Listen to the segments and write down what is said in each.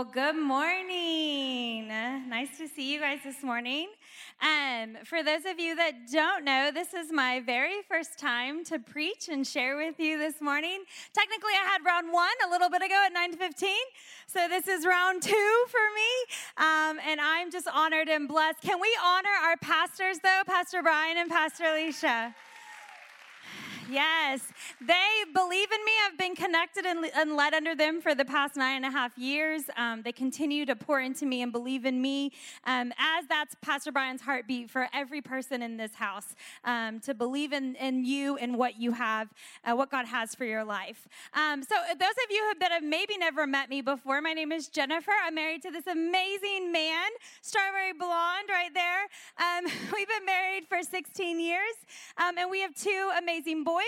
Well, good morning. Nice to see you guys this morning. Um, for those of you that don't know, this is my very first time to preach and share with you this morning. Technically, I had round one a little bit ago at 9 to 15, so this is round two for me, um, and I'm just honored and blessed. Can we honor our pastors, though, Pastor Brian and Pastor Alicia? Yes, they believe in me. I've been connected and, and led under them for the past nine and a half years. Um, they continue to pour into me and believe in me, um, as that's Pastor Brian's heartbeat for every person in this house um, to believe in, in you and what you have, uh, what God has for your life. Um, so, those of you that have maybe never met me before, my name is Jennifer. I'm married to this amazing man, strawberry blonde right there. Um, we've been married for 16 years, um, and we have two amazing boys.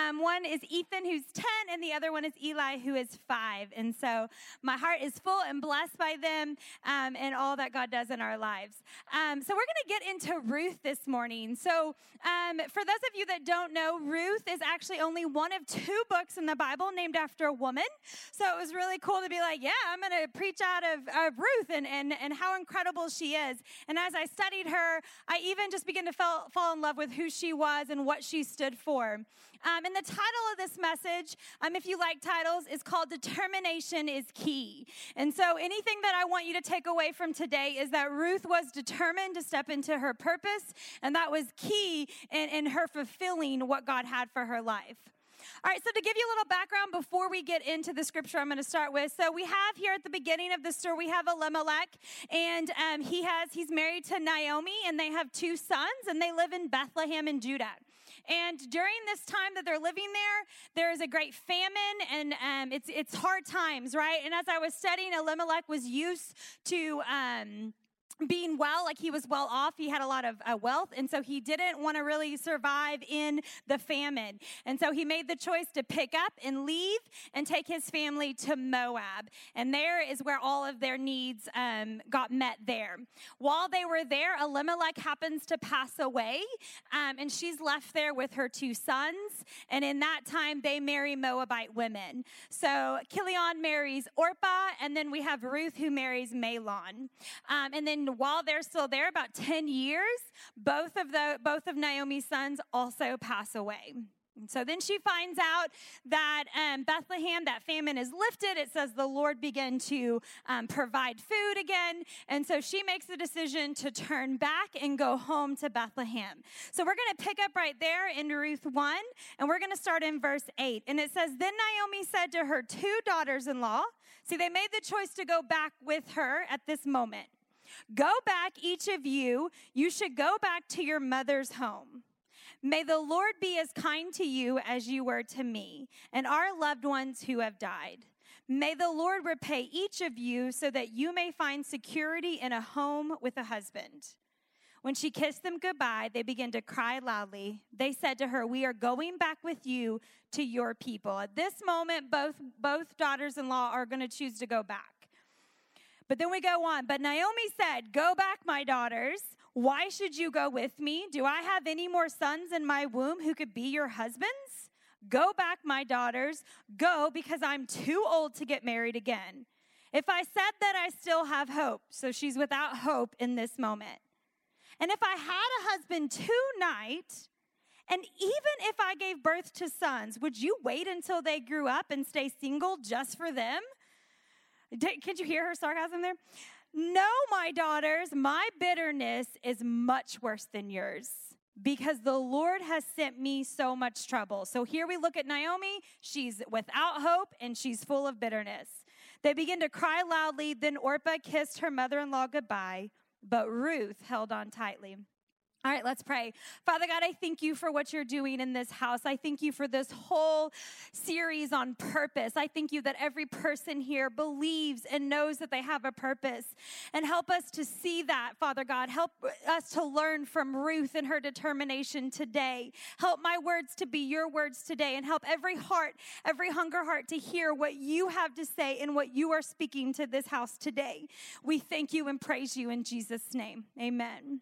Um, one is Ethan, who's 10, and the other one is Eli, who is five. And so my heart is full and blessed by them um, and all that God does in our lives. Um, so we're going to get into Ruth this morning. So um, for those of you that don't know, Ruth is actually only one of two books in the Bible named after a woman. So it was really cool to be like, yeah, I'm going to preach out of, of Ruth and, and, and how incredible she is. And as I studied her, I even just began to fall, fall in love with who she was and what she stood for. Um, and the title of this message, um, if you like titles, is called Determination is Key. And so anything that I want you to take away from today is that Ruth was determined to step into her purpose, and that was key in, in her fulfilling what God had for her life. All right, so to give you a little background before we get into the scripture I'm going to start with. So we have here at the beginning of the story, we have Elimelech, and um, he has, he's married to Naomi, and they have two sons, and they live in Bethlehem in Judah. And during this time that they're living there, there is a great famine and um, it's, it's hard times, right? And as I was studying, Elimelech was used to. Um, being well, like he was well off, he had a lot of uh, wealth, and so he didn't want to really survive in the famine. And so he made the choice to pick up and leave and take his family to Moab. And there is where all of their needs um, got met there. While they were there, Elimelech happens to pass away, um, and she's left there with her two sons. And in that time, they marry Moabite women. So Chilion marries Orpah, and then we have Ruth who marries Mahlon. Um, and then while they're still there, about 10 years, both of the both of Naomi's sons also pass away. And so then she finds out that um, Bethlehem, that famine is lifted. It says the Lord began to um, provide food again. And so she makes the decision to turn back and go home to Bethlehem. So we're going to pick up right there in Ruth 1, and we're going to start in verse 8. And it says, Then Naomi said to her two daughters in law, see, they made the choice to go back with her at this moment. Go back, each of you, you should go back to your mother's home. May the Lord be as kind to you as you were to me and our loved ones who have died. May the Lord repay each of you so that you may find security in a home with a husband. When she kissed them goodbye, they began to cry loudly. They said to her, We are going back with you to your people. At this moment, both, both daughters in law are going to choose to go back. But then we go on. But Naomi said, Go back, my daughters. Why should you go with me? Do I have any more sons in my womb who could be your husbands? Go back, my daughters. Go because I'm too old to get married again. If I said that I still have hope, so she's without hope in this moment. And if I had a husband tonight, and even if I gave birth to sons, would you wait until they grew up and stay single just for them? Could you hear her sarcasm there? No, my daughters, my bitterness is much worse than yours because the Lord has sent me so much trouble. So here we look at Naomi. She's without hope and she's full of bitterness. They begin to cry loudly. Then Orpah kissed her mother in law goodbye, but Ruth held on tightly. All right, let's pray. Father God, I thank you for what you're doing in this house. I thank you for this whole series on purpose. I thank you that every person here believes and knows that they have a purpose. And help us to see that, Father God. Help us to learn from Ruth and her determination today. Help my words to be your words today and help every heart, every hunger heart to hear what you have to say and what you are speaking to this house today. We thank you and praise you in Jesus' name. Amen.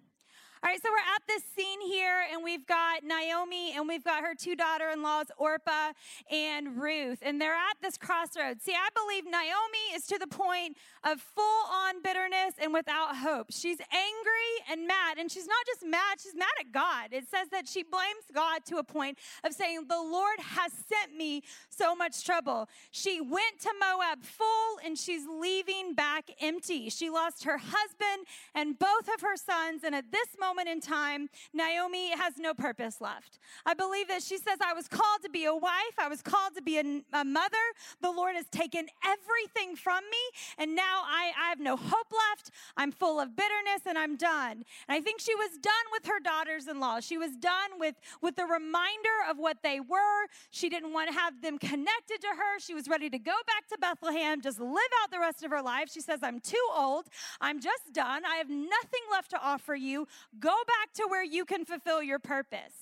All right, so we're at this scene here, and we've got Naomi and we've got her two daughter in laws, Orpah and Ruth, and they're at this crossroads. See, I believe Naomi is to the point of full on bitterness and without hope. She's angry and mad, and she's not just mad, she's mad at God. It says that she blames God to a point of saying, The Lord has sent me so much trouble. She went to Moab full, and she's leaving back empty. She lost her husband and both of her sons, and at this moment in time, Naomi has no purpose left. I believe that she says, I was called to be a wife, I was called to be a, a mother. The Lord has taken everything from me, and now I, I have no hope left. I'm full of bitterness, and I'm done. And I think she was done with her daughters in law. She was done with, with the reminder of what they were. She didn't want to have them connected to her. She was ready to go back to Bethlehem, just live out the rest of her life. She says, I'm too old. I'm just done. I have nothing left to offer you. Go back to where you can fulfill your purpose.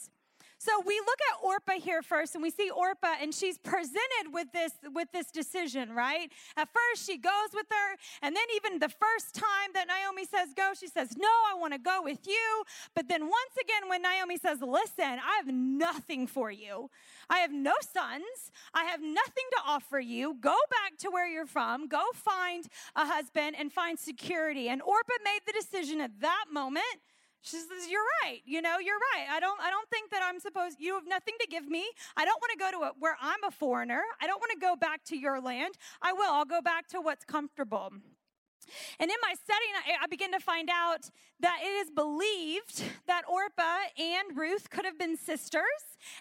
So we look at Orpah here first, and we see Orpah, and she's presented with this with this decision, right? At first, she goes with her, and then even the first time that Naomi says go, she says, "No, I want to go with you." But then once again, when Naomi says, "Listen, I have nothing for you. I have no sons. I have nothing to offer you. Go back to where you're from. Go find a husband and find security." And Orpah made the decision at that moment she says, "You're right. You know, you're right. I don't. I don't think that I'm supposed. You have nothing to give me. I don't want to go to a, where I'm a foreigner. I don't want to go back to your land. I will. I'll go back to what's comfortable." And in my study, I, begin to find out that it is believed that Orpah and Ruth could have been sisters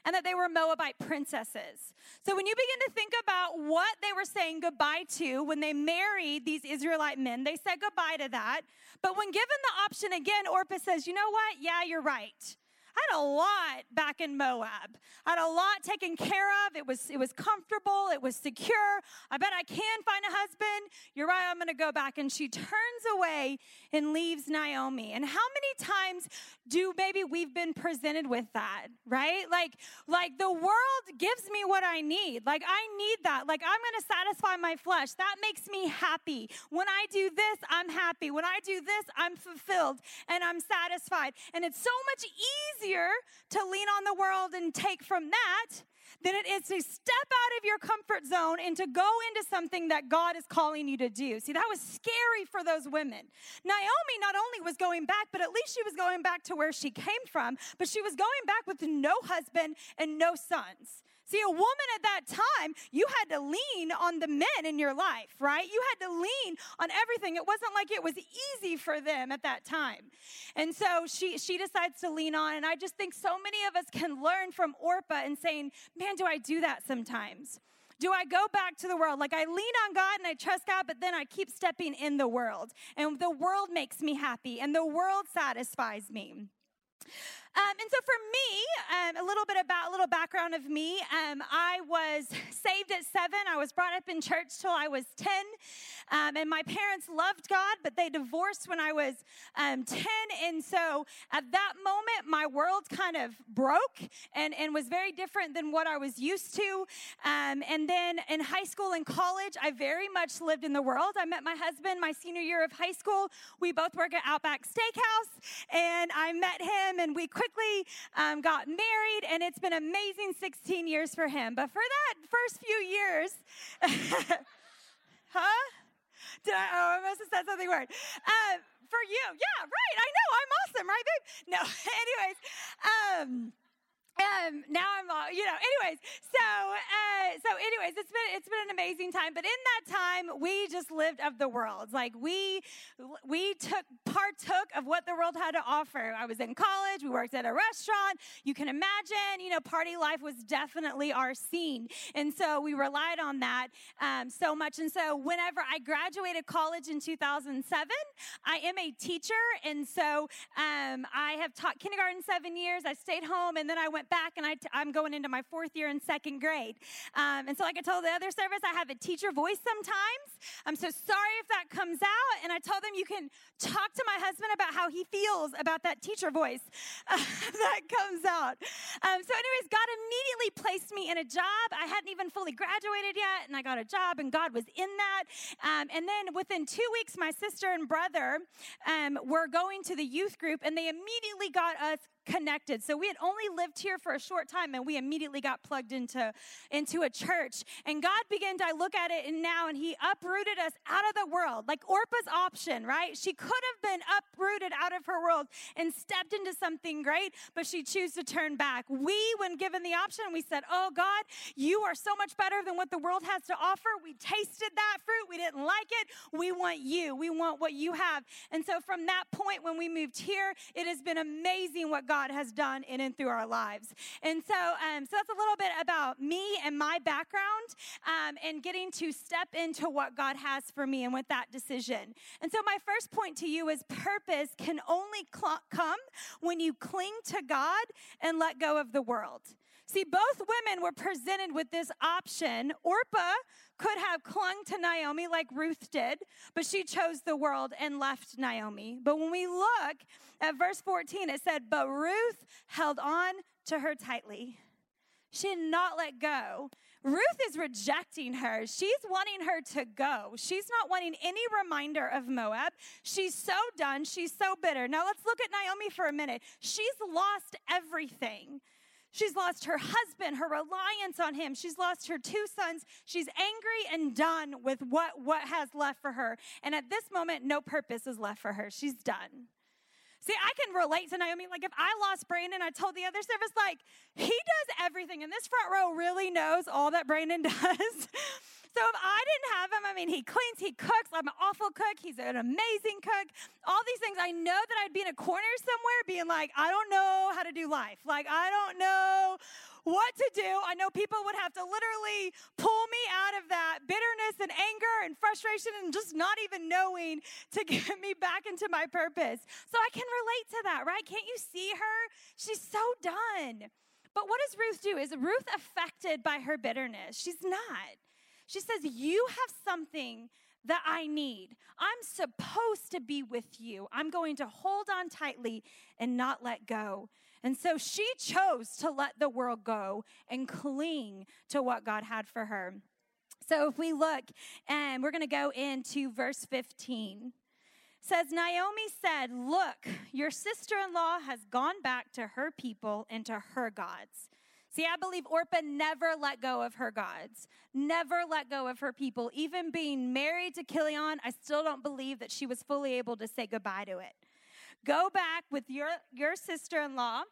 and that they were Moabite princesses. So when you begin to think about what they were saying goodbye to when they married these Israelite men, they said goodbye to that. But when given the option again, Orpah says, you know what? Yeah, you're right. I had a lot back in Moab. I had a lot taken care of. It was, it was comfortable, it was secure. I bet I can find a husband. You're right, I'm going to go back. And she turns away and leaves Naomi. And how many times do maybe we've been presented with that, right? Like, like the world gives me what I need. Like, I need that. Like, I'm going to satisfy my flesh. That makes me happy. When I do this, I'm happy. When I do this, I'm fulfilled and I'm satisfied. And it's so much easier to lean on the world and take from that than it is to step out of your comfort zone and to go into something that God is calling you to do. See, that was scary for those women. Naomi not only was going back, but at least she was going back to where she came from, but she was going back with no husband and no sons. See, a woman at that time, you had to lean on the men in your life, right? You had to lean on everything. It wasn't like it was easy for them at that time. And so she she decides to lean on. And I just think so many of us can learn from Orpah and saying, man, do I do that sometimes? Do I go back to the world? Like I lean on God and I trust God, but then I keep stepping in the world. And the world makes me happy and the world satisfies me. Um, and so for me, um, a little bit about a little background of me. Um, I was saved at seven. I was brought up in church till I was ten, um, and my parents loved God, but they divorced when I was um, ten. And so at that moment, my world kind of broke and and was very different than what I was used to. Um, and then in high school and college, I very much lived in the world. I met my husband my senior year of high school. We both work at Outback Steakhouse, and I met him, and we um, got married, and it's been amazing 16 years for him. But for that first few years, huh? Did I? Oh, I must have said something weird. Uh, for you, yeah, right. I know I'm awesome, right, babe? No, anyways. Um, um, now I'm, uh, you know, anyways. So, uh, so, anyways, it's been it's been an amazing time. But in that time, we just lived of the world. Like we we took partook of what the world had to offer. I was in college. We worked at a restaurant. You can imagine, you know, party life was definitely our scene, and so we relied on that um, so much. And so, whenever I graduated college in 2007, I am a teacher, and so um, I have taught kindergarten seven years. I stayed home, and then I went went back and I t- I'm going into my fourth year in second grade. Um, and so, like I told the other service, I have a teacher voice sometimes. I'm so sorry if that comes out. And I told them you can talk to my husband about how he feels about that teacher voice that comes out. Um, so, anyways, God immediately placed me in a job. I hadn't even fully graduated yet, and I got a job, and God was in that. Um, and then within two weeks, my sister and brother um, were going to the youth group, and they immediately got us connected. So we had only lived here for a short time and we immediately got plugged into, into a church. And God began to look at it and now and he uprooted us out of the world. Like Orpah's option, right? She could have been uprooted out of her world and stepped into something great, but she chose to turn back. We, when given the option, we said, Oh God, you are so much better than what the world has to offer. We tasted that fruit. We didn't like it. We want you. We want what you have. And so from that point when we moved here, it has been amazing what God God has done in and through our lives. And so, um, so that's a little bit about me and my background um, and getting to step into what God has for me and with that decision. And so, my first point to you is purpose can only cl- come when you cling to God and let go of the world. See, both women were presented with this option. Orpah could have clung to Naomi like Ruth did, but she chose the world and left Naomi. But when we look at verse 14, it said, But Ruth held on to her tightly. She did not let go. Ruth is rejecting her. She's wanting her to go. She's not wanting any reminder of Moab. She's so done. She's so bitter. Now let's look at Naomi for a minute. She's lost everything. She's lost her husband, her reliance on him. She's lost her two sons. She's angry and done with what, what has left for her. And at this moment, no purpose is left for her. She's done. See, I can relate to Naomi. Like, if I lost Brandon, I told the other service, like, he does everything. And this front row really knows all that Brandon does. So if I didn't have him, I mean, he cleans, he cooks. I'm an awful cook. He's an amazing cook. All these things. I know that I'd be in a corner somewhere being like, I don't know how to do life. Like, I don't know what to do. I know people would have to literally pull me out of that bitterness and anger and frustration and just not even knowing to get me back into my purpose. So I can relate to that, right? Can't you see her? She's so done. But what does Ruth do? Is Ruth affected by her bitterness? She's not. She says, You have something that I need. I'm supposed to be with you. I'm going to hold on tightly and not let go. And so she chose to let the world go and cling to what God had for her. So if we look, and we're going to go into verse 15 says Naomi said, "Look, your sister-in-law has gone back to her people and to her gods." See, I believe Orpah never let go of her gods, never let go of her people. Even being married to Chilion, I still don't believe that she was fully able to say goodbye to it. Go back with your, your sister in law.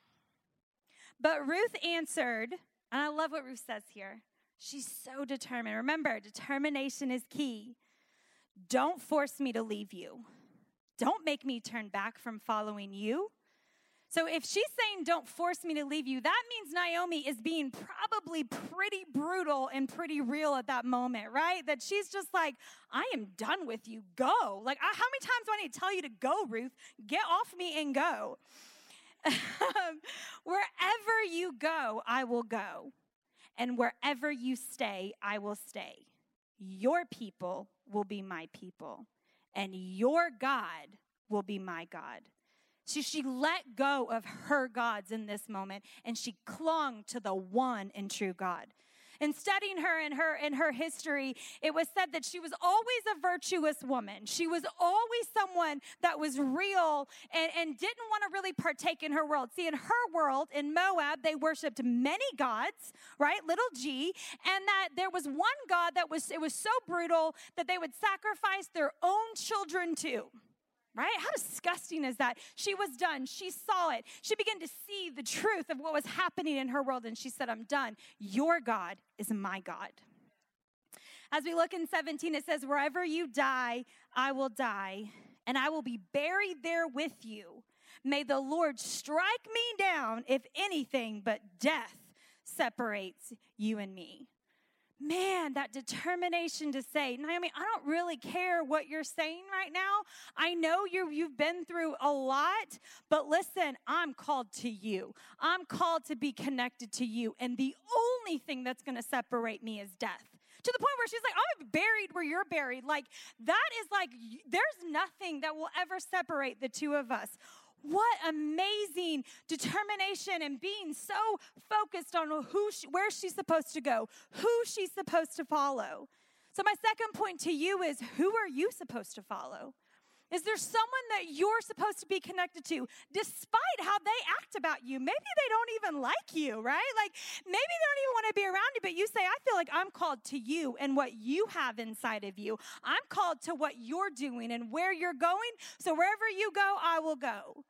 But Ruth answered, and I love what Ruth says here. She's so determined. Remember, determination is key. Don't force me to leave you. Don't make me turn back from following you. So if she's saying, don't force me to leave you, that means Naomi is being probably pretty brutal and pretty real at that moment, right? That she's just like, I am done with you. Go. Like, how many times do I need to tell you to go, Ruth? Get off me and go. wherever you go, I will go. And wherever you stay, I will stay. Your people will be my people, and your God will be my God. So she let go of her gods in this moment and she clung to the one and true God. In studying her and her in her history, it was said that she was always a virtuous woman. She was always someone that was real and, and didn't want to really partake in her world. See, in her world, in Moab, they worshiped many gods, right? Little g, and that there was one God that was it was so brutal that they would sacrifice their own children to right? How disgusting is that? She was done. She saw it. She began to see the truth of what was happening in her world, and she said, I'm done. Your God is my God. As we look in 17, it says, Wherever you die, I will die, and I will be buried there with you. May the Lord strike me down if anything but death separates you and me. Man, that determination to say, Naomi, I don't really care what you're saying right now. I know you you've been through a lot, but listen, I'm called to you. I'm called to be connected to you. And the only thing that's going to separate me is death to the point where she's like, I'm buried where you're buried. Like, that is like, there's nothing that will ever separate the two of us. What amazing determination and being so focused on who she, where she's supposed to go, who she's supposed to follow. So my second point to you is who are you supposed to follow? Is there someone that you're supposed to be connected to despite how they act about you? Maybe they don't even like you, right? Like maybe they don't even want to be around you, but you say, I feel like I'm called to you and what you have inside of you. I'm called to what you're doing and where you're going. So wherever you go, I will go.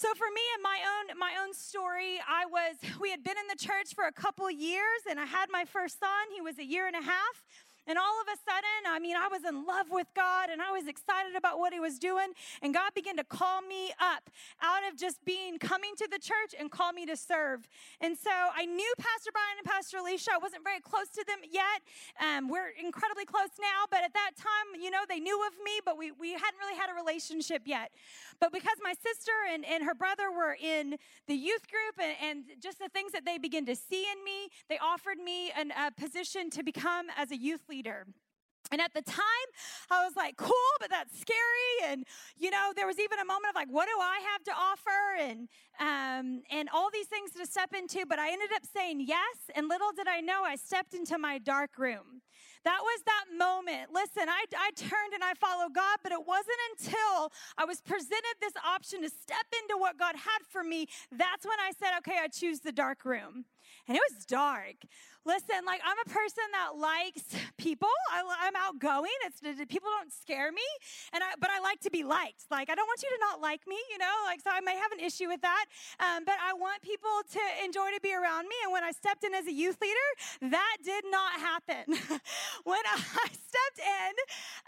So for me and my own my own story, I was we had been in the church for a couple years and I had my first son. He was a year and a half. And all of a sudden, I mean, I was in love with God and I was excited about what He was doing. And God began to call me up out of just being coming to the church and call me to serve. And so I knew Pastor Brian and Pastor Alicia. I wasn't very close to them yet. Um, we're incredibly close now, but at that time, you know, they knew of me, but we, we hadn't really had a relationship yet. But because my sister and, and her brother were in the youth group and, and just the things that they began to see in me, they offered me an, a position to become as a youth leader. And at the time, I was like, cool, but that's scary. And, you know, there was even a moment of like, what do I have to offer? And, um, and all these things to step into. But I ended up saying yes. And little did I know, I stepped into my dark room. That was that moment. Listen, I, I turned and I followed God, but it wasn't until I was presented this option to step into what God had for me. That's when I said, okay, I choose the dark room. And it was dark. Listen, like I'm a person that likes people. I, am outgoing. It's people don't scare me, and I, but I like to be liked. Like I don't want you to not like me, you know. Like so, I may have an issue with that, um, but I want people to enjoy to be around me. And when I stepped in as a youth leader, that did not happen. when I stepped in,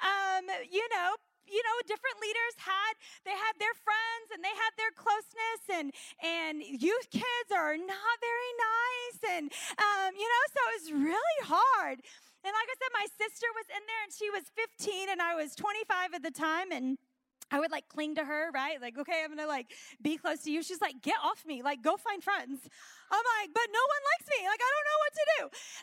um, you know, you know different leaders had they had their friends and they had their closeness and and youth kids are not very nice and um, you know so it was really hard and like i said my sister was in there and she was 15 and i was 25 at the time and I would like cling to her, right? Like, okay, I'm gonna like be close to you. She's like, get off me, like, go find friends. I'm like, but no one likes me. Like, I don't know what to do.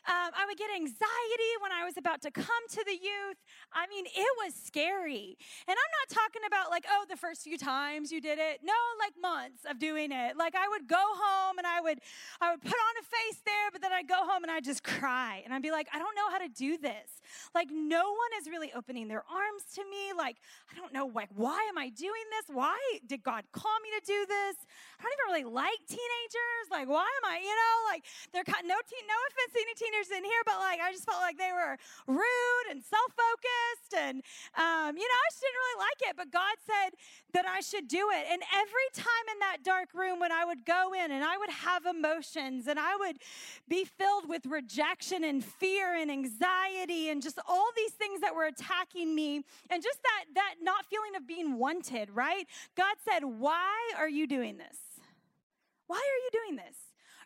Um, I would get anxiety when I was about to come to the youth. I mean, it was scary. And I'm not talking about like, oh, the first few times you did it. No, like months of doing it. Like I would go home and I would, I would put on a face there, but then I'd go home and I'd just cry. And I'd be like, I don't know how to do this. Like no one is really opening their arms to me. Like, I don't know, like, why am I doing this? Why did God call me to do this? I don't even really like teenagers. Like, why am I, you know, like they're no teen, no offense to any teenagers in here, but like I just felt like they were rude and self-focused, and um, you know, I just didn't really like it. But God said that I should do it, and every time in that dark room when I would go in and I would have emotions and I would be filled with rejection and fear and anxiety and just all these things that were attacking me, and just that that not feeling of being wanted. Right? God said, "Why are you doing this?" Why are you doing this?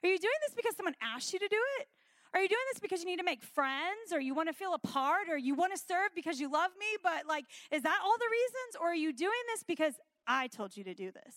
Are you doing this because someone asked you to do it? Are you doing this because you need to make friends or you want to feel a part or you want to serve because you love me? But, like, is that all the reasons? Or are you doing this because I told you to do this?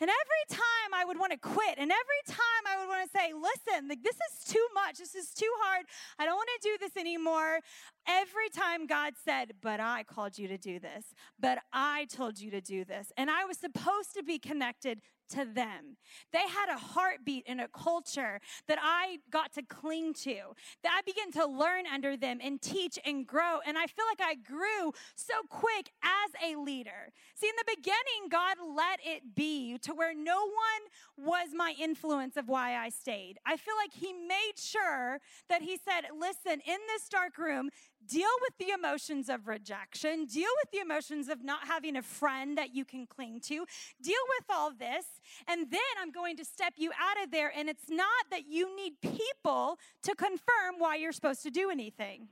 And every time I would want to quit, and every time I would want to say, listen, like, this is too much. This is too hard. I don't want to do this anymore. Every time God said, but I called you to do this, but I told you to do this. And I was supposed to be connected to them. They had a heartbeat and a culture that I got to cling to, that I began to learn under them and teach and grow. And I feel like I grew so quick as a leader. See, in the beginning, God let it be to where no one was my influence of why I stayed. I feel like He made sure that He said, listen, in this dark room, deal with the emotions of rejection, deal with the emotions of not having a friend that you can cling to, deal with all this, and then I'm going to step you out of there. And it's not that you need people to confirm why you're supposed to do anything.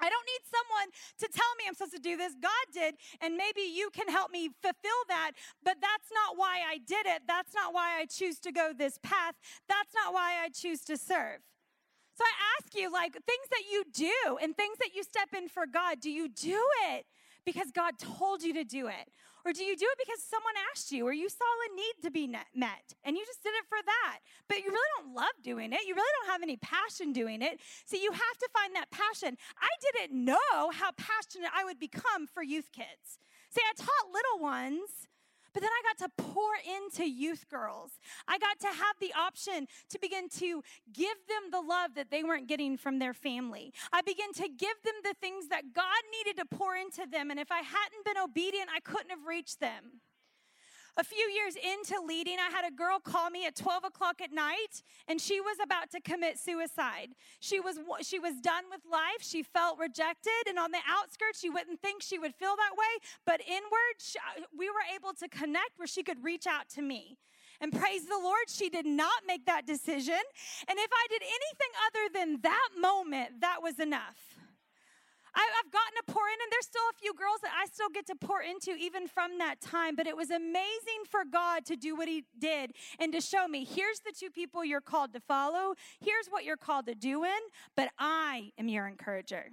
I don't need someone to tell me I'm supposed to do this. God did, and maybe you can help me fulfill that, but that's not why I did it. That's not why I choose to go this path. That's not why I choose to serve. So I ask you, like, things that you do and things that you step in for God, do you do it because God told you to do it? Or do you do it because someone asked you or you saw a need to be met and you just did it for that? But you really don't love doing it. You really don't have any passion doing it. So you have to find that passion. I didn't know how passionate I would become for youth kids. See, I taught little ones but then I got to pour into youth girls. I got to have the option to begin to give them the love that they weren't getting from their family. I began to give them the things that God needed to pour into them. And if I hadn't been obedient, I couldn't have reached them. A few years into leading, I had a girl call me at 12 o'clock at night, and she was about to commit suicide. She was, she was done with life. She felt rejected, and on the outskirts, you wouldn't think she would feel that way, but inward, she, uh, we were able to connect where she could reach out to me. And praise the Lord, she did not make that decision. And if I did anything other than that moment, that was enough. I, have gotten to pour in, and there's still a few girls that I still get to pour into even from that time. But it was amazing for God to do what He did and to show me here's the two people you're called to follow, here's what you're called to do in, but I am your encourager.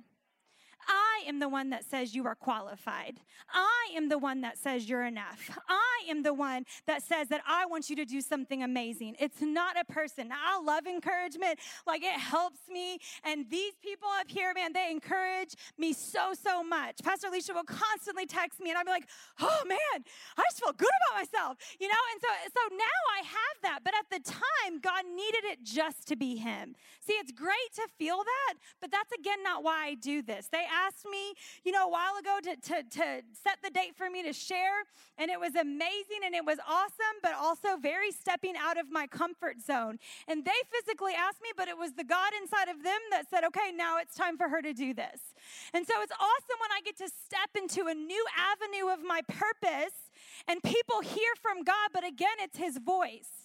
I am the one that says you are qualified. I am the one that says you're enough. I am the one that says that I want you to do something amazing. It's not a person. I love encouragement. Like it helps me. And these people up here, man, they encourage me so, so much. Pastor Alicia will constantly text me and I'll be like, oh man, I just feel good about myself, you know? And so, so now I have that. But at the time, God needed it just to be Him. See, it's great to feel that, but that's again not why I do this. They asked me, you know, a while ago to, to, to set the date for me to share, and it was amazing and it was awesome, but also very stepping out of my comfort zone. And they physically asked me, but it was the God inside of them that said, okay, now it's time for her to do this. And so it's awesome when I get to step into a new avenue of my purpose and people hear from God, but again, it's His voice.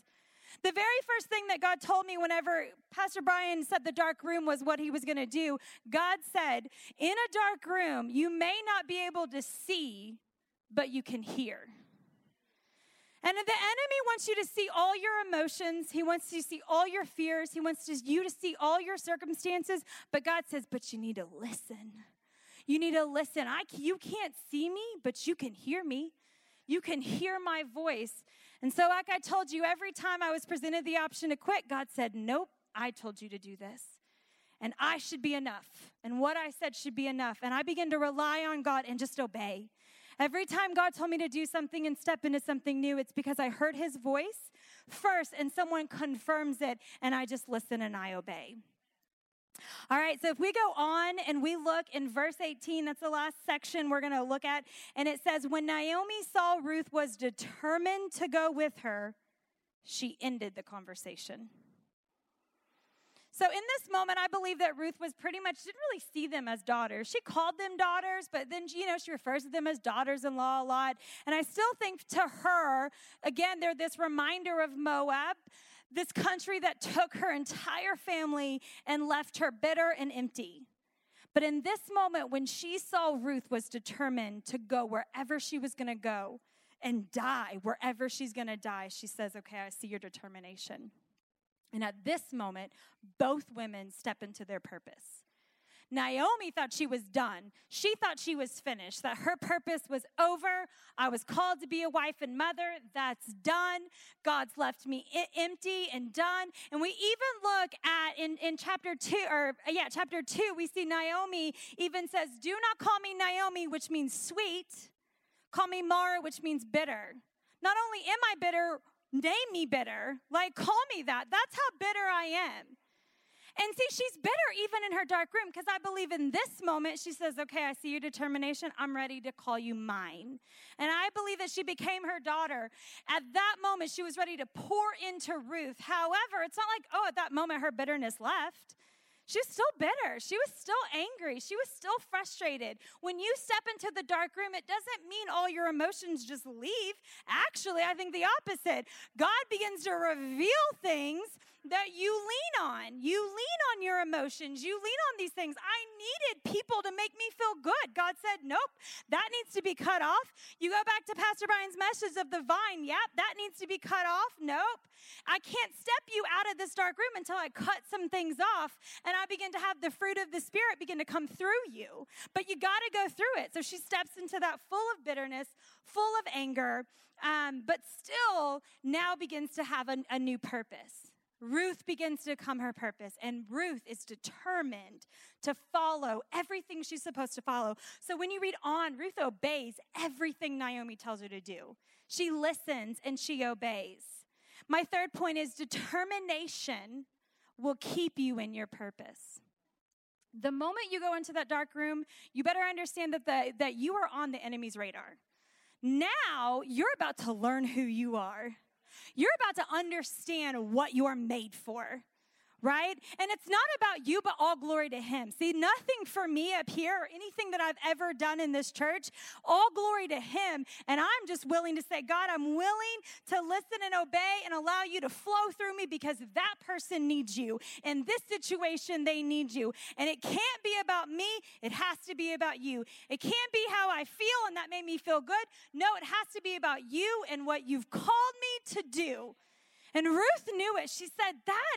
The very first thing that God told me whenever Pastor Brian said the dark room was what he was going to do, God said, In a dark room, you may not be able to see, but you can hear. And the enemy wants you to see all your emotions. He wants you to see all your fears. He wants you to see all your circumstances. But God says, but you need to listen. You need to listen. I, you can't see me, but you can hear me. You can hear my voice. And so, like I told you, every time I was presented the option to quit, God said, Nope, I told you to do this. And I should be enough. And what I said should be enough. And I began to rely on God and just obey. Every time God told me to do something and step into something new, it's because I heard his voice first and someone confirms it, and I just listen and I obey. All right, so if we go on and we look in verse 18, that's the last section we're going to look at, and it says, When Naomi saw Ruth was determined to go with her, she ended the conversation. So, in this moment, I believe that Ruth was pretty much didn't really see them as daughters. She called them daughters, but then, you know, she refers to them as daughters in law a lot. And I still think to her, again, they're this reminder of Moab this country that took her entire family and left her bitter and empty. But in this moment, when she saw Ruth was determined to go wherever she was going to go and die wherever she's going to die, she says, Okay, I see your determination. And at this moment, both women step into their purpose. Naomi thought she was done. She thought she was finished, that her purpose was over. I was called to be a wife and mother. That's done. God's left me empty and done. And we even look at in, in chapter two, or yeah, chapter two, we see Naomi even says, Do not call me Naomi, which means sweet. Call me Mara, which means bitter. Not only am I bitter, name me bitter. Like, call me that. That's how bitter I am. And see, she's bitter even in her dark room because I believe in this moment she says, Okay, I see your determination. I'm ready to call you mine. And I believe that she became her daughter. At that moment, she was ready to pour into Ruth. However, it's not like, oh, at that moment her bitterness left. She was still bitter. She was still angry. She was still frustrated. When you step into the dark room, it doesn't mean all your emotions just leave. Actually, I think the opposite. God begins to reveal things that you lean on. You lean on your emotions. You lean on these things. I needed people to make me feel good. God said, nope, that needs to be cut off. You go back to Pastor Brian's message of the vine. Yep, that needs to be cut off. Nope. I can't step you out of this dark room until I cut some things off and I begin to have the fruit of the Spirit begin to come through you. But you got to go through it. So she steps into that full of bitterness, full of anger, um, but still now begins to have a, a new purpose. Ruth begins to become her purpose, and Ruth is determined to follow everything she's supposed to follow. So when you read on, Ruth obeys everything Naomi tells her to do. She listens and she obeys. My third point is determination will keep you in your purpose. The moment you go into that dark room, you better understand that, the, that you are on the enemy's radar. Now you're about to learn who you are. You're about to understand what you're made for right? And it's not about you, but all glory to Him. See, nothing for me up here or anything that I've ever done in this church, all glory to Him. And I'm just willing to say, God, I'm willing to listen and obey and allow you to flow through me because that person needs you. In this situation, they need you. And it can't be about me, it has to be about you. It can't be how I feel and that made me feel good. No, it has to be about you and what you've called me to do. And Ruth knew it. She said, That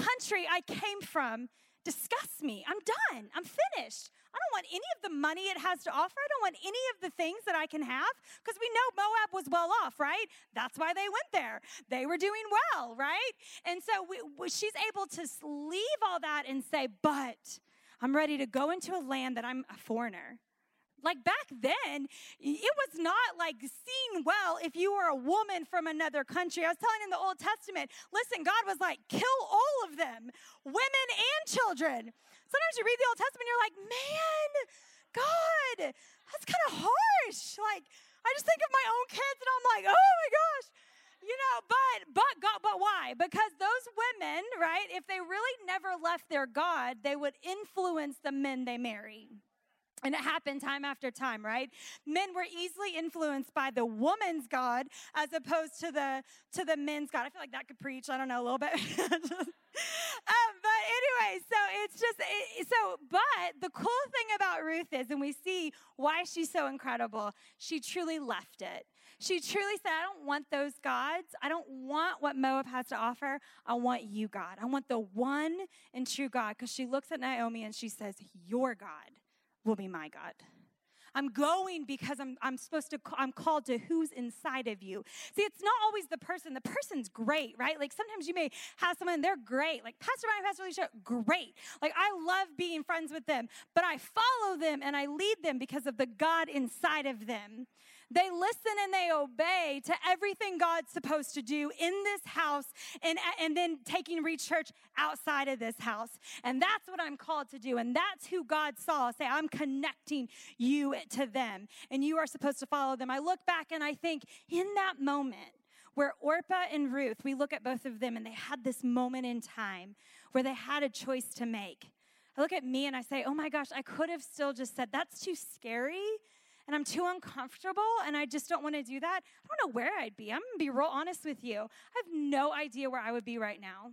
country I came from disgusts me. I'm done. I'm finished. I don't want any of the money it has to offer. I don't want any of the things that I can have because we know Moab was well off, right? That's why they went there. They were doing well, right? And so we, she's able to leave all that and say, but I'm ready to go into a land that I'm a foreigner. Like back then, it was not like seen well if you were a woman from another country. I was telling in the Old Testament, listen, God was like, kill all of them, women and children. Sometimes you read the Old Testament, you're like, man, God, that's kind of harsh. Like, I just think of my own kids and I'm like, oh my gosh. You know, but but God, but why? Because those women, right, if they really never left their God, they would influence the men they marry. And it happened time after time, right? Men were easily influenced by the woman's God as opposed to the to the men's God. I feel like that could preach. I don't know a little bit. um, but anyway, so it's just it, so. But the cool thing about Ruth is, and we see why she's so incredible. She truly left it. She truly said, I don't want those gods. I don't want what Moab has to offer. I want you, God. I want the one and true God. Because she looks at Naomi and she says, Your God will be my God. I'm going because I'm, I'm supposed to, I'm called to who's inside of you. See, it's not always the person. The person's great, right? Like sometimes you may have someone, they're great. Like Pastor Brian, Pastor Alicia, great. Like I love being friends with them, but I follow them and I lead them because of the God inside of them. They listen and they obey to everything God's supposed to do in this house and, and then taking Reach Church outside of this house. And that's what I'm called to do. And that's who God saw. Say, I'm connecting you to them, and you are supposed to follow them. I look back and I think, in that moment, where Orpah and Ruth, we look at both of them and they had this moment in time where they had a choice to make. I look at me and I say, oh my gosh, I could have still just said, that's too scary and I'm too uncomfortable and I just don't want to do that, I don't know where I'd be. I'm going to be real honest with you. I have no idea where I would be right now.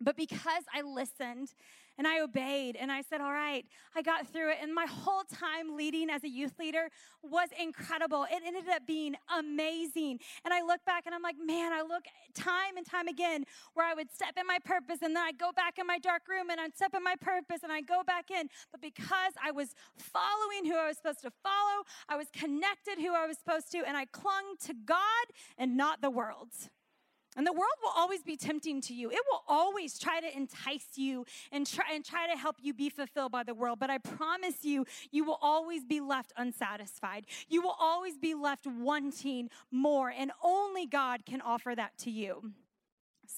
But because I listened and I obeyed and I said, All right, I got through it. And my whole time leading as a youth leader was incredible. It ended up being amazing. And I look back and I'm like, Man, I look time and time again where I would step in my purpose and then I'd go back in my dark room and I'd step in my purpose and I'd go back in. But because I was following who I was supposed to follow, I was connected who I was supposed to, and I clung to God and not the world. And the world will always be tempting to you. It will always try to entice you and try and try to help you be fulfilled by the world. But I promise you, you will always be left unsatisfied. You will always be left wanting more, and only God can offer that to you.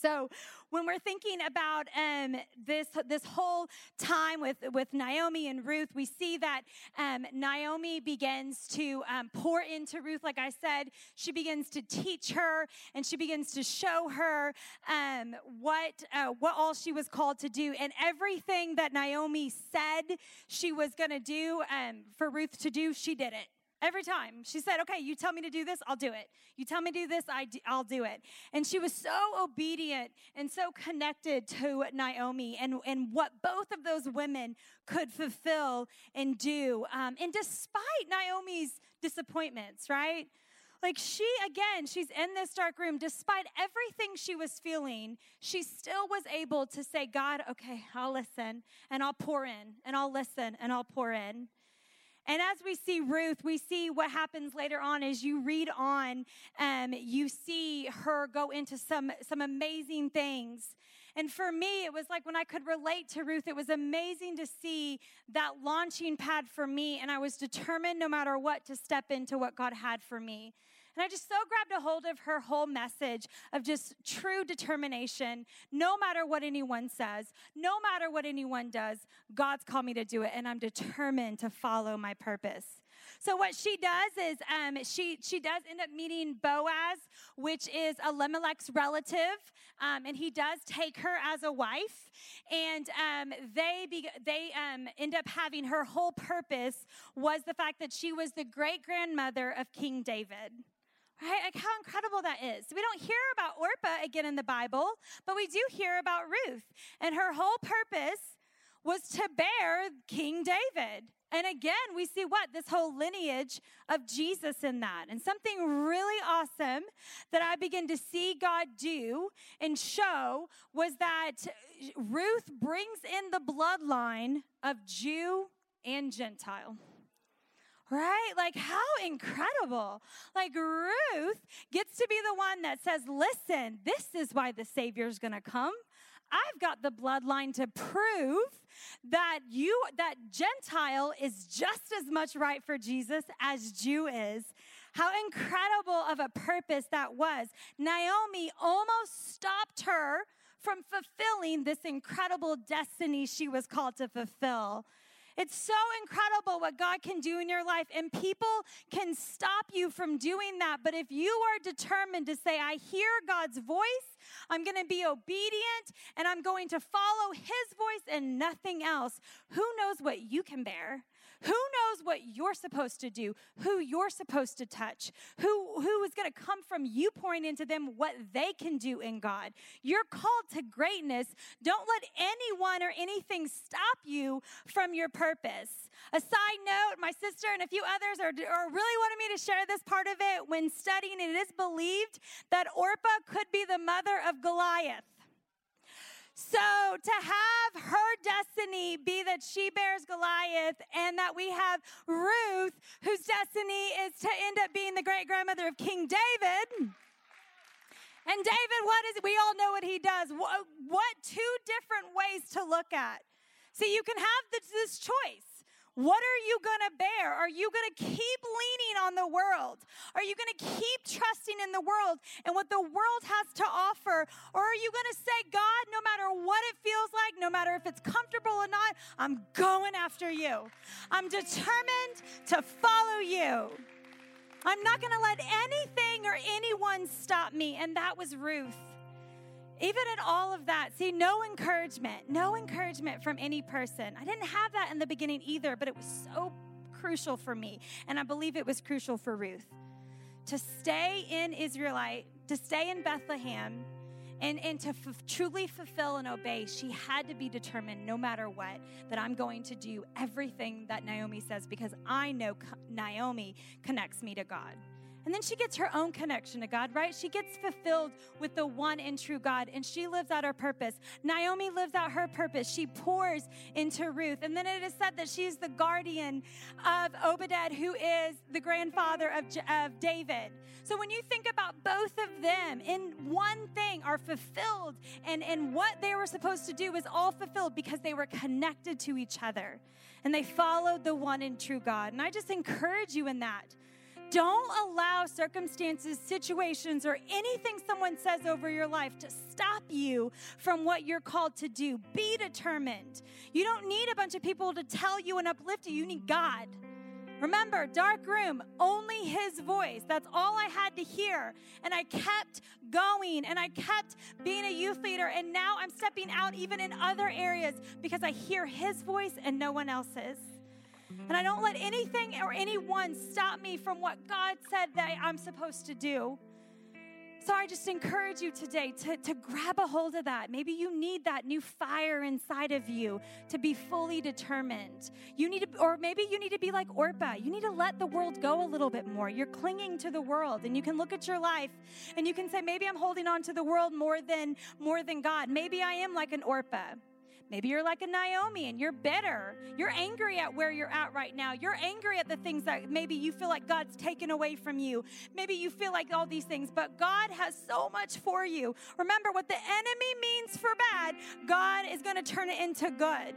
So, when we're thinking about um, this this whole time with with Naomi and Ruth, we see that um, Naomi begins to um, pour into Ruth. Like I said, she begins to teach her and she begins to show her um, what uh, what all she was called to do, and everything that Naomi said she was going to do um, for Ruth to do, she did it. Every time. She said, Okay, you tell me to do this, I'll do it. You tell me to do this, I do, I'll do it. And she was so obedient and so connected to Naomi and, and what both of those women could fulfill and do. Um, and despite Naomi's disappointments, right? Like she, again, she's in this dark room. Despite everything she was feeling, she still was able to say, God, okay, I'll listen and I'll pour in and I'll listen and I'll pour in. And as we see Ruth, we see what happens later on as you read on. Um, you see her go into some, some amazing things. And for me, it was like when I could relate to Ruth, it was amazing to see that launching pad for me. And I was determined no matter what to step into what God had for me. And I just so grabbed a hold of her whole message of just true determination. No matter what anyone says, no matter what anyone does, God's called me to do it, and I'm determined to follow my purpose. So what she does is um, she she does end up meeting Boaz, which is Elimelech's relative, um, and he does take her as a wife. And um, they be, they um, end up having her whole purpose was the fact that she was the great grandmother of King David. Right? Like how incredible that is. We don't hear about Orpah again in the Bible, but we do hear about Ruth. And her whole purpose was to bear King David. And again, we see what? This whole lineage of Jesus in that. And something really awesome that I begin to see God do and show was that Ruth brings in the bloodline of Jew and Gentile. Right? Like, how incredible. Like, Ruth gets to be the one that says, Listen, this is why the Savior's gonna come. I've got the bloodline to prove that you, that Gentile is just as much right for Jesus as Jew is. How incredible of a purpose that was. Naomi almost stopped her from fulfilling this incredible destiny she was called to fulfill. It's so incredible what God can do in your life, and people can stop you from doing that. But if you are determined to say, I hear God's voice, I'm going to be obedient, and I'm going to follow His voice and nothing else, who knows what you can bear? Who knows what you're supposed to do, who you're supposed to touch, who, who is going to come from you pouring into them what they can do in God. You're called to greatness. Don't let anyone or anything stop you from your purpose. A side note, my sister and a few others are, are really wanting me to share this part of it. When studying, it is believed that Orpah could be the mother of Goliath. So to have her destiny be that she bears Goliath and that we have Ruth, whose destiny is to end up being the great grandmother of King David. And David, what is it? We all know what he does. What, what two different ways to look at? See, you can have this choice. What are you going to bear? Are you going to keep leaning on the world? Are you going to keep trusting in the world and what the world has to offer? Or are you going to say, God, no matter what it feels like, no matter if it's comfortable or not, I'm going after you. I'm determined to follow you. I'm not going to let anything or anyone stop me. And that was Ruth even in all of that, see, no encouragement, no encouragement from any person. I didn't have that in the beginning either, but it was so crucial for me. And I believe it was crucial for Ruth to stay in Israelite, to stay in Bethlehem, and, and to f- truly fulfill and obey, she had to be determined, no matter what, that I'm going to do everything that Naomi says because I know Naomi connects me to God. And then she gets her own connection to God, right? She gets fulfilled with the one and true God, and she lives out her purpose. Naomi lives out her purpose. She pours into Ruth. And then it is said that she's the guardian of Obed, who is the grandfather of, of David. So when you think about both of them in one thing are fulfilled, and, and what they were supposed to do was all fulfilled because they were connected to each other and they followed the one and true God. And I just encourage you in that Don't allow circumstances, situations, or anything someone says over your life to stop you from what you're called to do. Be determined. You don't need a bunch of people to tell you and uplift you, you need God. Remember, dark room, only his voice. That's all I had to hear. And I kept going and I kept being a youth leader. And now I'm stepping out even in other areas because I hear his voice and no one else's. And I don't let anything or anyone stop me from what God said that I'm supposed to do. So I just encourage you today to, to grab a hold of that. Maybe you need that new fire inside of you to be fully determined. You need to, or maybe you need to be like Orpah. You need to let the world go a little bit more. You're clinging to the world, and you can look at your life and you can say, maybe I'm holding on to the world more than more than God. Maybe I am like an Orpah. Maybe you're like a Naomi and you're bitter. You're angry at where you're at right now. You're angry at the things that maybe you feel like God's taken away from you. Maybe you feel like all these things, but God has so much for you. Remember, what the enemy means for bad, God is going to turn it into good.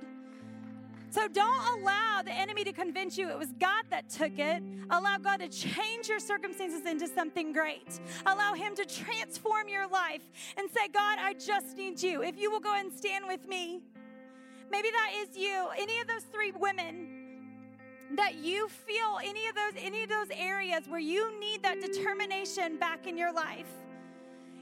So don't allow the enemy to convince you it was God that took it. Allow God to change your circumstances into something great. Allow Him to transform your life and say, God, I just need you. If you will go and stand with me. Maybe that is you. Any of those three women that you feel any of those any of those areas where you need that determination back in your life.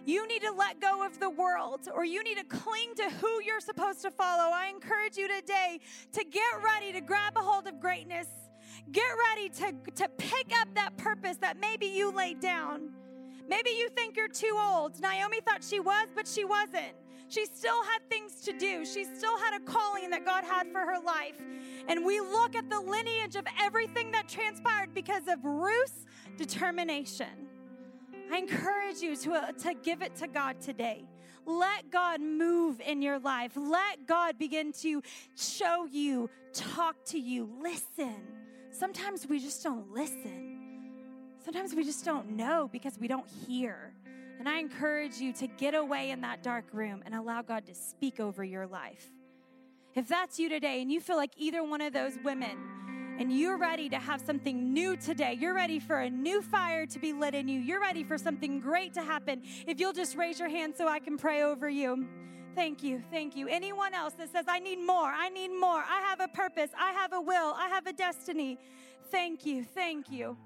You need to let go of the world or you need to cling to who you're supposed to follow. I encourage you today to get ready to grab a hold of greatness. Get ready to, to pick up that purpose that maybe you laid down. Maybe you think you're too old. Naomi thought she was, but she wasn't. She still had things to do. She still had a calling that God had for her life. And we look at the lineage of everything that transpired because of Ruth's determination. I encourage you to, uh, to give it to God today. Let God move in your life. Let God begin to show you, talk to you, listen. Sometimes we just don't listen. Sometimes we just don't know because we don't hear. And I encourage you to get away in that dark room and allow God to speak over your life. If that's you today and you feel like either one of those women, and you're ready to have something new today, you're ready for a new fire to be lit in you, you're ready for something great to happen, if you'll just raise your hand so I can pray over you. Thank you, thank you. Anyone else that says, I need more, I need more, I have a purpose, I have a will, I have a destiny. Thank you, thank you.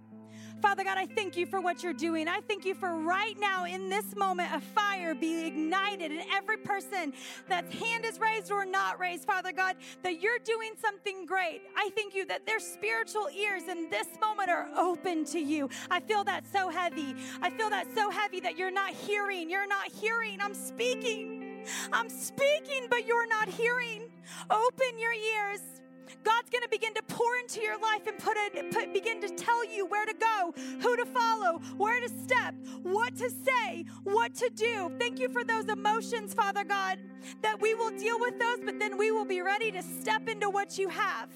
Father God, I thank you for what you're doing. I thank you for right now in this moment a fire be ignited in every person that's hand is raised or not raised, Father God, that you're doing something great. I thank you that their spiritual ears in this moment are open to you. I feel that so heavy. I feel that so heavy that you're not hearing. You're not hearing. I'm speaking. I'm speaking, but you're not hearing. Open your ears. God's going to begin to pour into your life and put put, begin to tell you where to go, who to follow, where to step, what to say, what to do. Thank you for those emotions, Father God, that we will deal with those, but then we will be ready to step into what you have.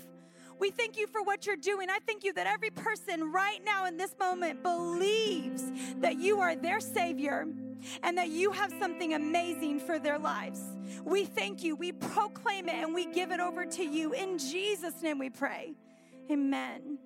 We thank you for what you're doing. I thank you that every person right now in this moment believes that you are their Savior and that you have something amazing for their lives. We thank you. We proclaim it and we give it over to you. In Jesus' name we pray. Amen.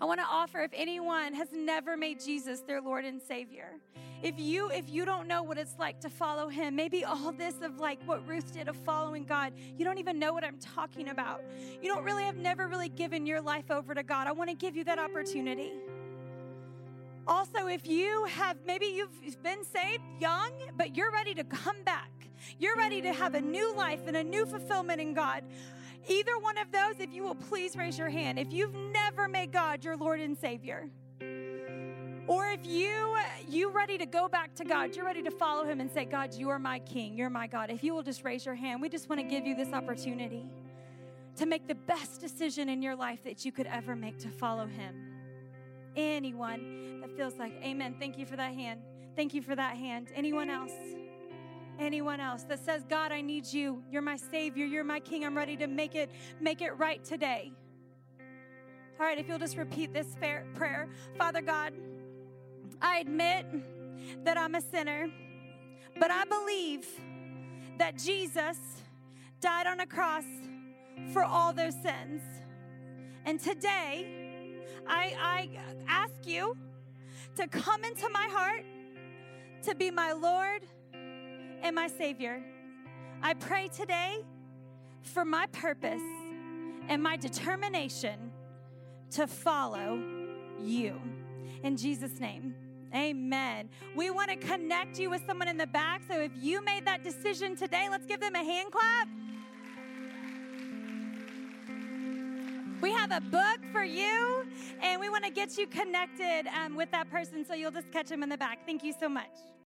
I want to offer if anyone has never made Jesus their Lord and Savior. If you if you don't know what it's like to follow him, maybe all this of like what Ruth did of following God, you don't even know what I'm talking about. You don't really have never really given your life over to God. I want to give you that opportunity. Also, if you have maybe you've been saved young, but you're ready to come back, you're ready to have a new life and a new fulfillment in God. Either one of those, if you will please raise your hand. If you've never made God your Lord and Savior, or if you you ready to go back to God, you're ready to follow him and say, God, you are my king, you're my God. If you will just raise your hand, we just want to give you this opportunity to make the best decision in your life that you could ever make to follow him anyone that feels like, Amen. Thank you for that hand. Thank you for that hand. Anyone else? Anyone else that says, God, I need you. You're my Savior. You're my King. I'm ready to make it, make it right today. All right, if you'll just repeat this prayer Father God, I admit that I'm a sinner, but I believe that Jesus died on a cross for all those sins. And today, I, I ask you to come into my heart, to be my Lord and my Savior. I pray today for my purpose and my determination to follow you. In Jesus' name. Amen. We want to connect you with someone in the back. So if you made that decision today, let's give them a hand clap. We have a book for you, and we want to get you connected um, with that person so you'll just catch them in the back. Thank you so much.